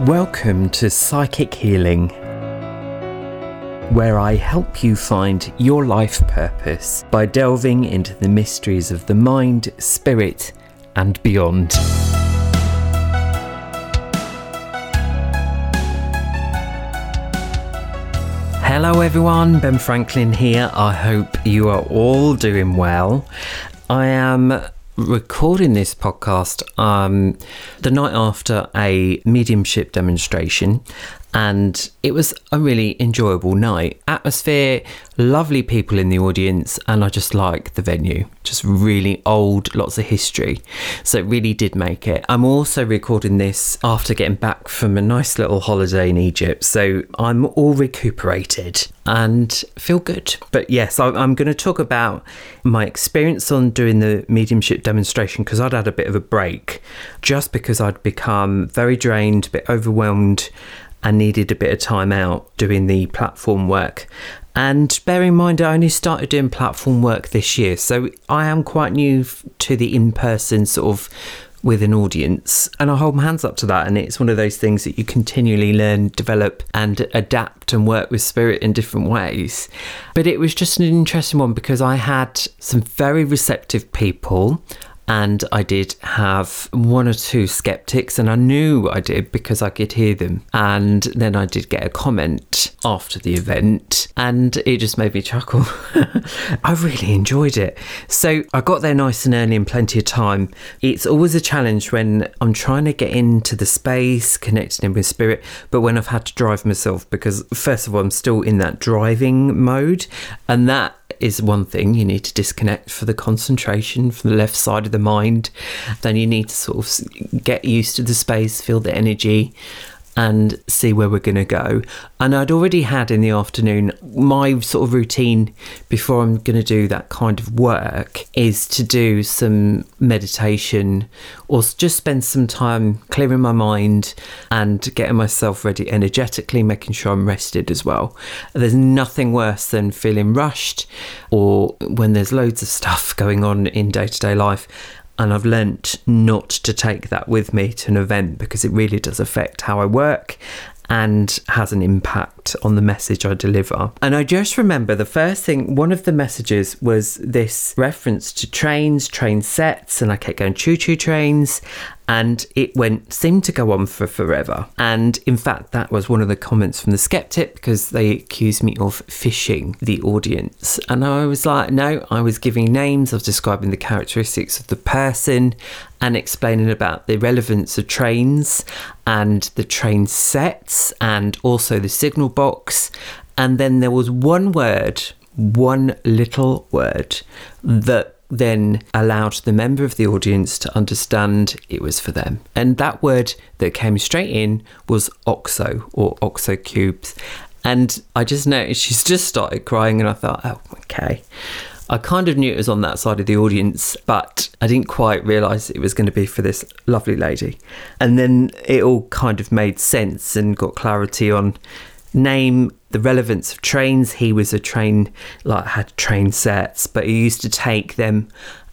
Welcome to Psychic Healing, where I help you find your life purpose by delving into the mysteries of the mind, spirit, and beyond. Hello, everyone. Ben Franklin here. I hope you are all doing well. I am recording this podcast um, the night after a mediumship demonstration, and it was a really enjoyable night. Atmosphere, lovely people in the audience, and I just like the venue. Just really old, lots of history. So it really did make it. I'm also recording this after getting back from a nice little holiday in Egypt, so I'm all recuperated and feel good. But yes, I'm going to talk about my experience on doing the mediumship demonstration because I'd had a bit of a break just because I'd become very drained, a bit overwhelmed and needed a bit of time out doing the platform work. And bear in mind, I only started doing platform work this year, so I am quite new to the in person sort of with an audience. And I hold my hands up to that. And it's one of those things that you continually learn, develop, and adapt and work with spirit in different ways. But it was just an interesting one because I had some very receptive people and I did have one or two skeptics, and I knew I did because I could hear them. And then I did get a comment after the event, and it just made me chuckle. I really enjoyed it. So I got there nice and early and plenty of time. It's always a challenge when I'm trying to get into the space, connecting in with spirit, but when I've had to drive myself because, first of all, I'm still in that driving mode, and that is one thing you need to disconnect for the concentration from the left side of the mind. Then you need to sort of get used to the space, feel the energy, and see where we're going to go. And I'd already had in the afternoon my sort of routine before I'm going to do that kind of work is to do some meditation or just spend some time clearing my mind and getting myself ready energetically, making sure I'm rested as well. There's nothing worse than feeling rushed or when there's loads of stuff going on in day to day life and I've learnt not to take that with me to an event because it really does affect how I work and has an impact on the message I deliver. And I just remember the first thing, one of the messages was this reference to trains, train sets, and I kept going choo choo trains and it went seemed to go on for forever. And in fact, that was one of the comments from the skeptic because they accused me of fishing the audience. And I was like, no, I was giving names, I was describing the characteristics of the person and explaining about the relevance of trains and the train sets and also the signal box. And then there was one word, one little word that then allowed the member of the audience to understand it was for them. And that word that came straight in was OXO or OXO cubes. And I just noticed she's just started crying, and I thought, oh, okay. I kind of knew it was on that side of the audience, but I didn't quite realise it was going to be for this lovely lady. And then it all kind of made sense and got clarity on name the relevance of trains. He was a train, like had train sets, but he used to take them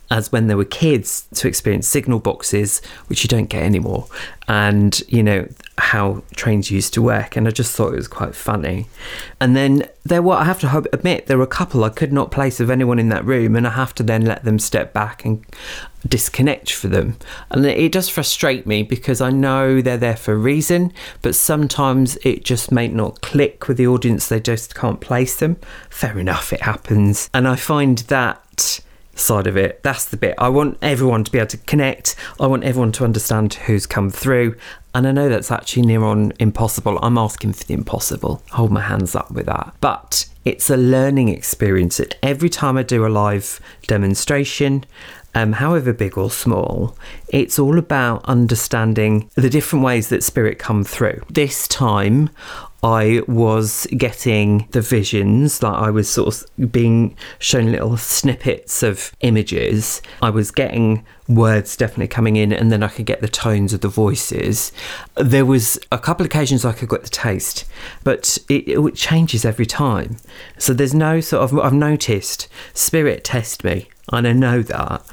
as when they were kids to experience signal boxes, which you don't get anymore, and you know how trains used to work. And I just thought it was quite funny. And then there were, I have to admit, there were a couple I could not place of anyone in that room, and I have to then let them step back and disconnect for them. And it does frustrate me because I know they're there for a reason, but sometimes it just may not click with the audience, they just can't place them. Fair enough, it happens. And I find that side of it. That's the bit. I want everyone to be able to connect. I want everyone to understand who's come through. And I know that's actually near on impossible. I'm asking for the impossible. Hold my hands up with that. But it's a learning experience. Every time I do a live demonstration, um, however big or small, it's all about understanding the different ways that spirit come through. This time, I was getting the visions, like I was sort of being shown little snippets of images. I was getting words definitely coming in, and then I could get the tones of the voices. There was a couple occasions I could get the taste, but it, it changes every time. So there's no sort of I've noticed spirit test me and I know that.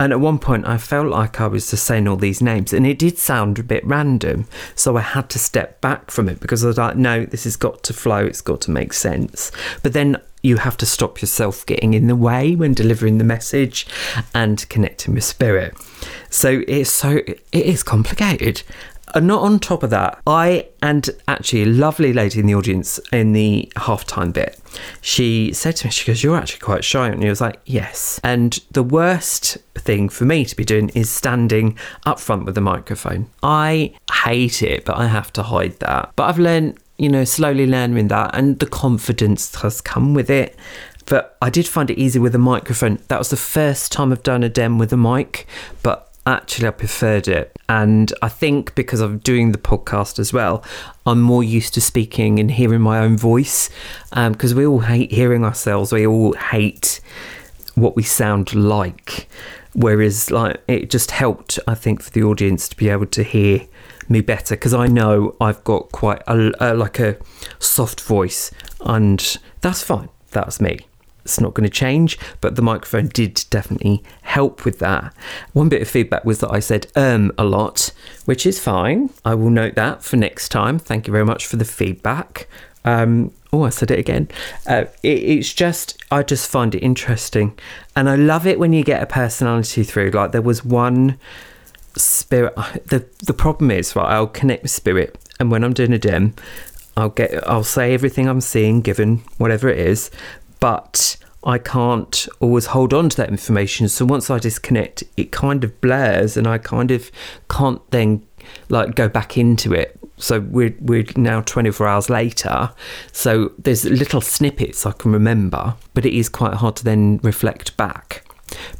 And at one point, I felt like I was just saying all these names, and it did sound a bit random. So I had to step back from it because I was like, no, this has got to flow, it's got to make sense. But then you have to stop yourself getting in the way when delivering the message and connecting with spirit. So it's so it is complicated. And not on top of that, I and actually a lovely lady in the audience in the halftime bit, she said to me, she goes, You're actually quite shy. And I was like, Yes. And the worst thing for me to be doing is standing up front with the microphone. I hate it, but I have to hide that. But I've learned you know, slowly learning that, and the confidence has come with it. But I did find it easy with a microphone. That was the first time I've done a dem with a mic, but actually I preferred it. And I think because I'm doing the podcast as well, I'm more used to speaking and hearing my own voice. Because um, we all hate hearing ourselves, we all hate what we sound like. Whereas, like, it just helped, I think, for the audience to be able to hear me better because I know I've got quite a, a, like a soft voice, and that's fine. That's me. It's not going to change, but the microphone did definitely help with that. One bit of feedback was that I said um a lot, which is fine. I will note that for next time. Thank you very much for the feedback. Um, oh, I said it again. Uh, it, it's just, I just find it interesting. And I love it when you get a personality through. Like, there was one spirit. The the problem is right. I'll connect with spirit, and when I'm doing a dem, I'll get I'll say everything I'm seeing, given whatever it is, but I can't always hold on to that information. So once I disconnect, it kind of blurs, and I kind of can't then like go back into it. So we're we're now 24 hours later. So there's little snippets I can remember, but it is quite hard to then reflect back.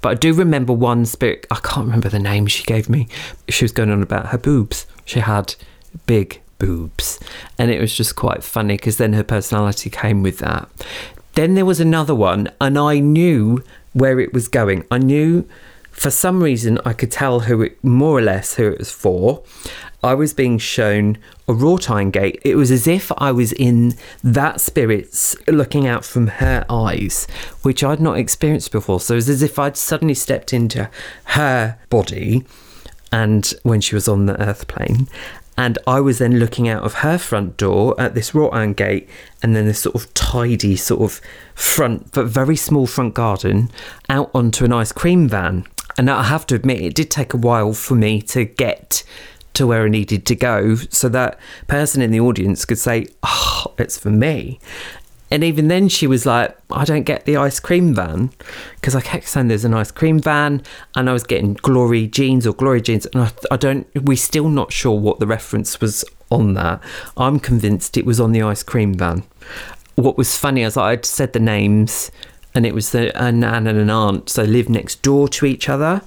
But I do remember one spirit, I can't remember the name she gave me. She was going on about her boobs. She had big boobs. And it was just quite funny because then her personality came with that. Then there was another one, and I knew where it was going. I knew for some reason I could tell who it more or less who it was for. I was being shown a wrought iron gate. It was as if I was in that spirit's looking out from her eyes, which I'd not experienced before. So it was as if I'd suddenly stepped into her body and when she was on the earth plane. And I was then looking out of her front door at this wrought iron gate and then this sort of tidy sort of front but very small front garden out onto an ice cream van. And I have to admit, it did take a while for me to get to where I needed to go so that person in the audience could say, Oh, it's for me. And even then, she was like, I don't get the ice cream van because I kept saying there's an ice cream van and I was getting glory jeans or glory jeans. And I, I don't, we're still not sure what the reference was on that. I'm convinced it was on the ice cream van. What was funny is I'd said the names and it was the, a nan and an aunt, so live next door to each other.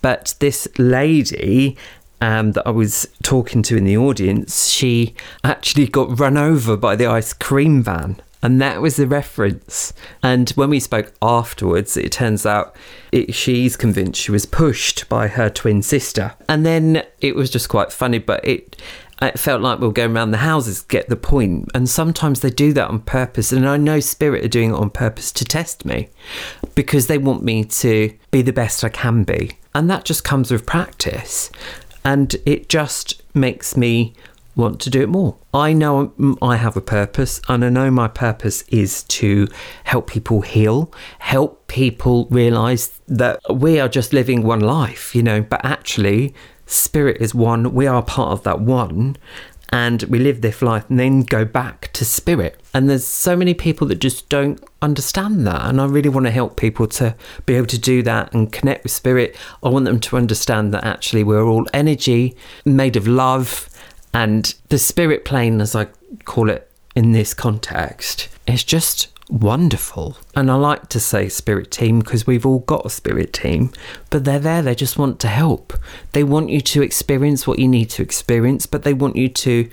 But this lady um, that I was talking to in the audience, she actually got run over by the ice cream van. And that was the reference. And when we spoke afterwards, it turns out it, she's convinced she was pushed by her twin sister. And then it was just quite funny, but it it felt like we were going around the houses get the point. point and sometimes they do that on purpose and i know spirit are doing it on purpose to test me because they want me to be the best i can be and that just comes with practice and it just makes me want to do it more. I know I have a purpose, and I know my purpose is to help people heal, help people realize that we are just living one life, you know, but actually, spirit is one, we are part of that one, and we live this life and then go back to spirit. And there's so many people that just don't understand that. And I really want to help people to be able to do that and connect with spirit. I want them to understand that actually we're all energy made of love. And the spirit plane, as I call it in this context, is just wonderful. And I like to say spirit team because we've all got a spirit team, but they're there, they just want to help. They want you to experience what you need to experience, but they want you to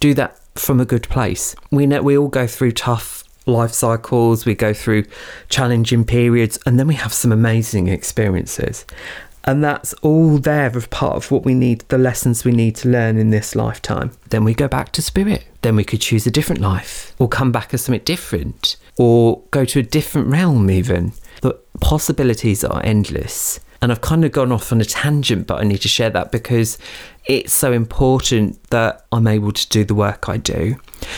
do that from a good place. We know we all go through tough life cycles, we go through challenging periods, and then we have some amazing experiences. And that's all there as part of what we need, the lessons we need to learn in this lifetime. Then we go back to spirit. Then we could choose a different life or come back as something different or go to a different realm, even. The possibilities are endless. And I've kind of gone off on a tangent, but I need to share that because it's so important that I'm able to do the work I do.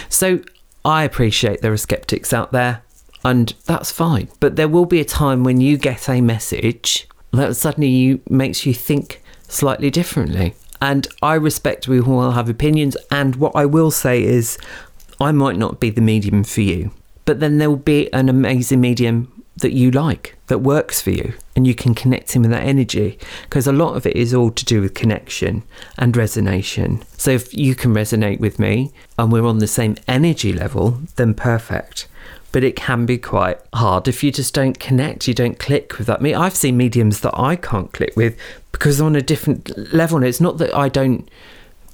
So I appreciate there are skeptics out there, and that's fine. But there will be a time when you get a message that suddenly you, makes you think slightly differently. And I respect we all have opinions. And what I will say is, I might not be the medium for you, but then there will be an amazing medium that you like, that works for you, and you can connect in with that energy. Because a lot of it is all to do with connection and resonation. So if you can resonate with me and we're on the same energy level, then perfect but it can be quite hard if you just don't connect, you don't click with that. Mean, I've seen mediums that I can't click with because on a different level. And it's not that I don't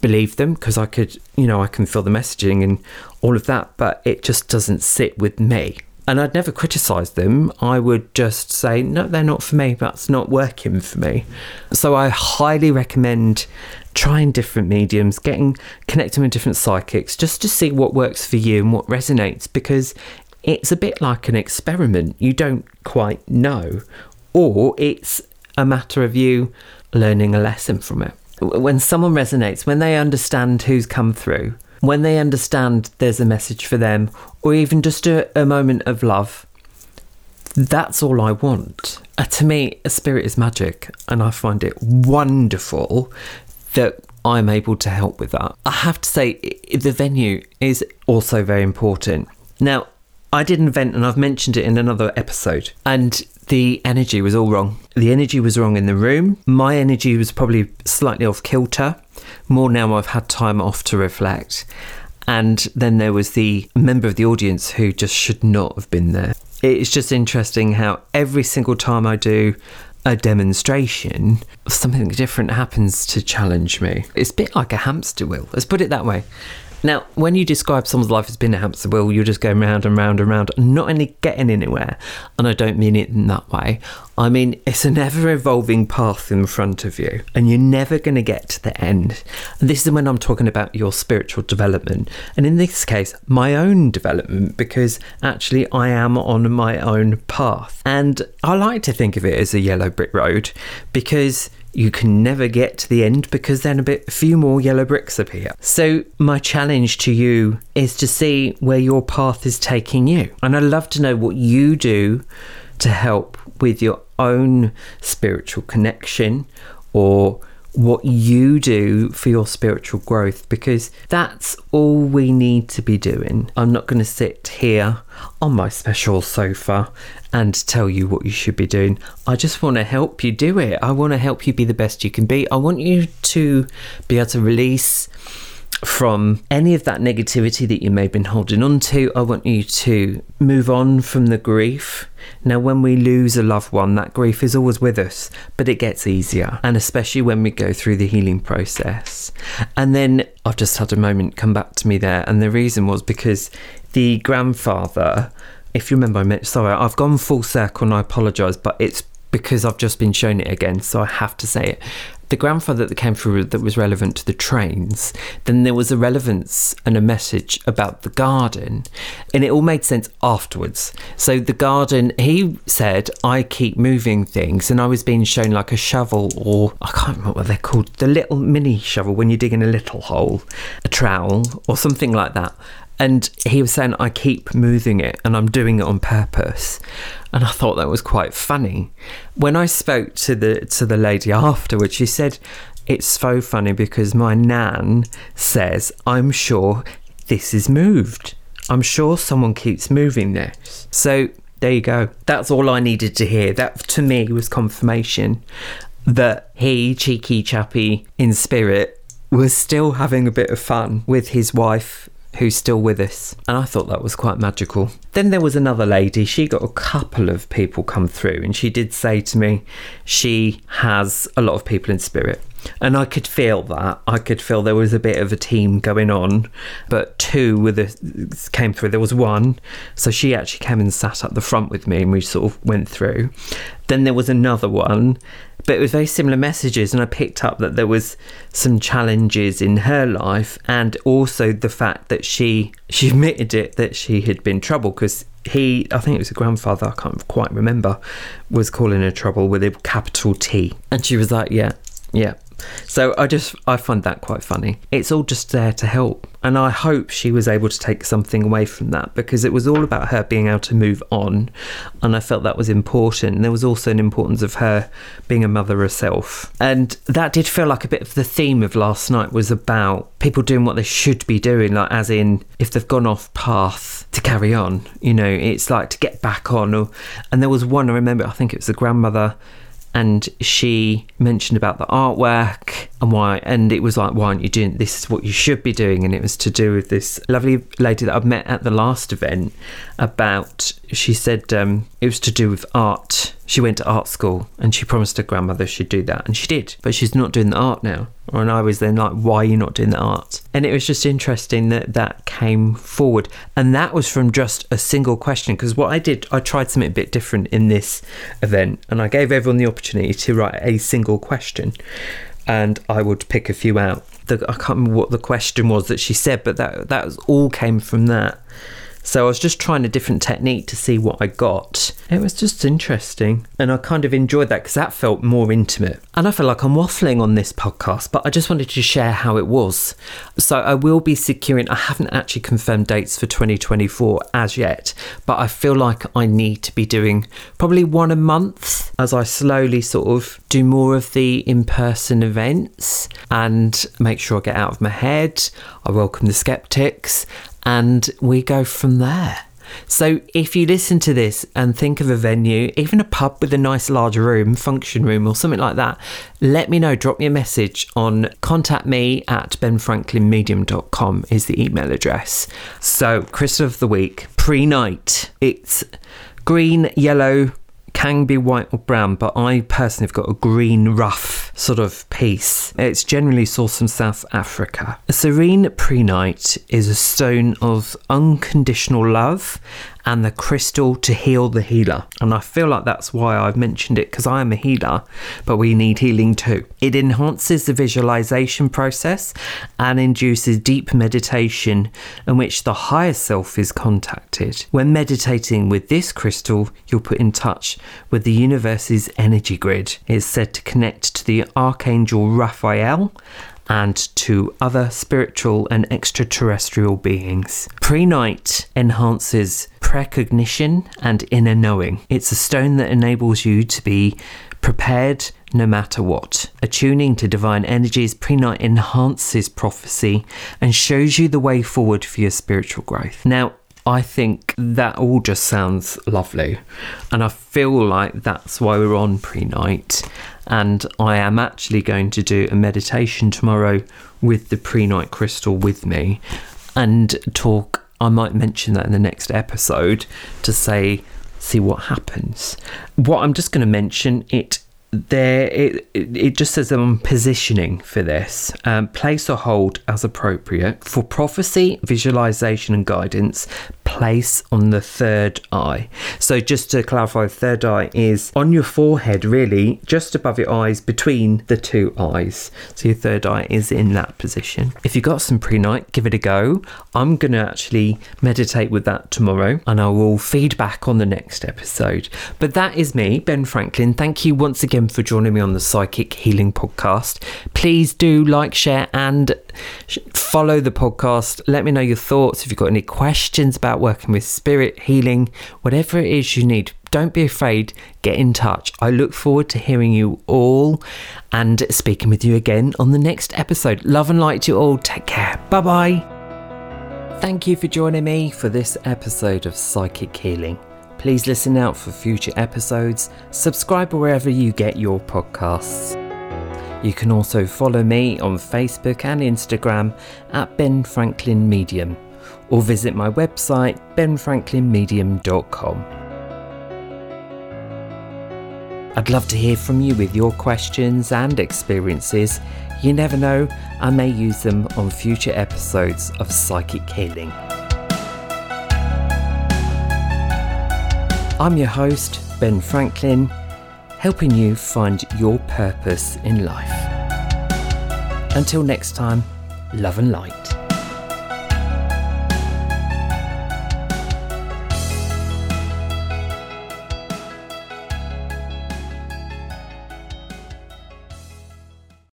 believe them because I could, you know, I can feel the messaging and all of that, but it just doesn't sit with me. And I'd never criticize them. I would just say, no, they're not for me. That's not working for me. So I highly recommend trying different mediums, getting connecting with different psychics just to see what works for you and what resonates because it's a bit like an experiment. You don't quite know, or it's a matter of you learning a lesson from it. When someone resonates, when they understand who's come through, when they understand there's a message for them, or even just a, a moment of love, that's all I want. Uh, to me, a spirit is magic, and I find it wonderful that I'm able to help with that. I have to say, the venue is also very important. Now, I did an event and I've mentioned it in another episode, and the energy was all wrong. The energy was wrong in the room. My energy was probably slightly off kilter. More now I've had time off to reflect. And then there was the member of the audience who just should not have been there. It's just interesting how every single time I do a demonstration, something different happens to challenge me. It's a bit like a hamster wheel, let's put it that way. Now, when you describe someone's life as being a hamster wheel, you're just going round and round and round, not only getting anywhere. And I don't mean it in that way. I mean it's an ever-evolving path in front of you, and you're never going to get to the end. And this is when I'm talking about your spiritual development, and in this case, my own development, because actually I am on my own path, and I like to think of it as a yellow brick road, because you can never get to the end because then a bit a few more yellow bricks appear. So my challenge to you is to see where your path is taking you. And I'd love to know what you do to help with your own spiritual connection or what you do for your spiritual growth because that's all we need to be doing. I'm not going to sit here on my special sofa and tell you what you should be doing. I just want to help you do it. I want to help you be the best you can be. I want you to be able to release from any of that negativity that you may have been holding on to. I want you to move on from the grief. Now, when we lose a loved one, that grief is always with us, but it gets easier, and especially when we go through the healing process. And then I've just had a moment come back to me there, and the reason was because the grandfather, if you remember, I meant, sorry, I've gone full circle and I apologise, but it's because I've just been shown it again, so I have to say it the grandfather that came through that was relevant to the trains, then there was a relevance and a message about the garden. And it all made sense afterwards. So the garden, he said, I keep moving things. And I was being shown like a shovel or I can't remember what they're called, the little mini shovel when you dig in a little hole, a trowel or something like that. And he was saying, I keep moving it and I'm doing it on purpose. And I thought that was quite funny. When I spoke to the to the lady afterwards, she said, It's so funny because my nan says, I'm sure this is moved. I'm sure someone keeps moving this. So there you go. That's all I needed to hear. That to me was confirmation that he, cheeky chappy in spirit, was still having a bit of fun with his wife who's still with us. And I thought that was quite magical. Then there was another lady, she got a couple of people come through, and she did say to me she has a lot of people in spirit. And I could feel that. I could feel there was a bit of a team going on, but two with the came through. There was one, so she actually came and sat up the front with me, and we sort of went through. Then there was another one, but it was very similar messages, and I picked up that there was some challenges in her life, and also the fact that she she admitted it that she had been trouble because he, I think it was a grandfather, I can't quite remember, was calling her trouble with a capital T, and she was like, yeah, yeah, so I just I find that quite funny. It's all just there to help. And I hope she was able to take something away from that because it was all about her being able to move on. And I felt that was important. And there was also an importance of her being a mother herself. And that did feel like a bit of the theme of last night was about people doing what they should be doing, like as in if they've gone off path to carry on, you know, it's like to get back on. Or, and there was one I remember, I think it was the grandmother and she mentioned about the artwork and why and it was like why aren't you doing this is what you should be doing? And it was to do with this lovely lady that i've met at the last event about she said um, it was to do with art. She went to art school and she promised her grandmother she'd do that and she did but she's not doing the art now. And i was then like why are you not doing the art? And it was just interesting that that came forward. And that was from just a single question because what i did i tried something a bit different in this event and i gave everyone the opportunity to write a single question and i would pick a few out. The, i can't remember what the question was that she said but that that was, all came from that so I was just trying a different technique to see what I got. It was just interesting. And I kind of enjoyed that because that felt more intimate. And I feel like I'm waffling on this podcast, but I just wanted to share how it was. So I will be securing, I haven't actually confirmed dates for 2024 as yet, but I feel like I need to be doing probably one a month as I slowly sort of do more of the in person events and make sure I get out of my head. I welcome the skeptics and we go from there. So, if you listen to this and think of a venue, even a pub with a nice large room, function room, or something like that, let me know. Drop me a message on contact me at benfranklinmedium.com is the email address. So, Crystal of the Week, prehnite. It's green, yellow, can be white or brown, but I personally have got a green rough sort of piece. It's generally sourced from South Africa. A serene prehnite is a stone of unconditional love and the crystal to heal the healer. And I feel like that's why I've mentioned it because I am a healer, but we need healing too. It enhances the visualization process and induces deep meditation in which the higher self is contacted. When meditating with this crystal, you'll put in touch with the universe's energy grid. It is said to connect to the archangel Raphael and to other spiritual and extraterrestrial beings. Prehnite enhances precognition and inner knowing. It's a stone that enables you to be prepared no matter what. Attuning to divine energies, prehnite enhances prophecy and shows you the way forward for your spiritual growth. Now, I think that all just sounds lovely, and I feel like that's why we're on prehnite and I am actually going to do a meditation tomorrow with the prehnite crystal with me and talk. I might mention that in the next episode to say, see what happens. What I'm just going to mention it there it, it just says I'm positioning for this um, place or hold as appropriate for prophecy visualization and guidance place on the third eye. So just to clarify third eye is on your forehead really just above your eyes between the two eyes. So your third eye is in that position. If you've got some prehnite, give it a go. I'm going to actually meditate with that tomorrow and I will feedback on the next episode. But that is me Ben Franklin. Thank you once for joining me on the Psychic Healing Podcast. Please do like, share, and follow the podcast. Let me know your thoughts if you've got any questions about working with spirit healing, whatever it is you need. Don't be afraid, get in touch. I look forward to hearing you all and speaking with you again on the next episode. Love and light to you all. Take care. Bye bye. Thank you for joining me for this episode of Psychic Healing. Please listen out for future episodes, subscribe wherever you get your podcasts. You can also follow me on Facebook and Instagram at Ben Franklin Medium or visit my website benfranklinmedium.com. I'd love to hear from you with your questions and experiences. You never know, I may use them on future episodes of Psychic Healing. I'm your host, Ben Franklin, helping you find your purpose in life. Until next time, love and light.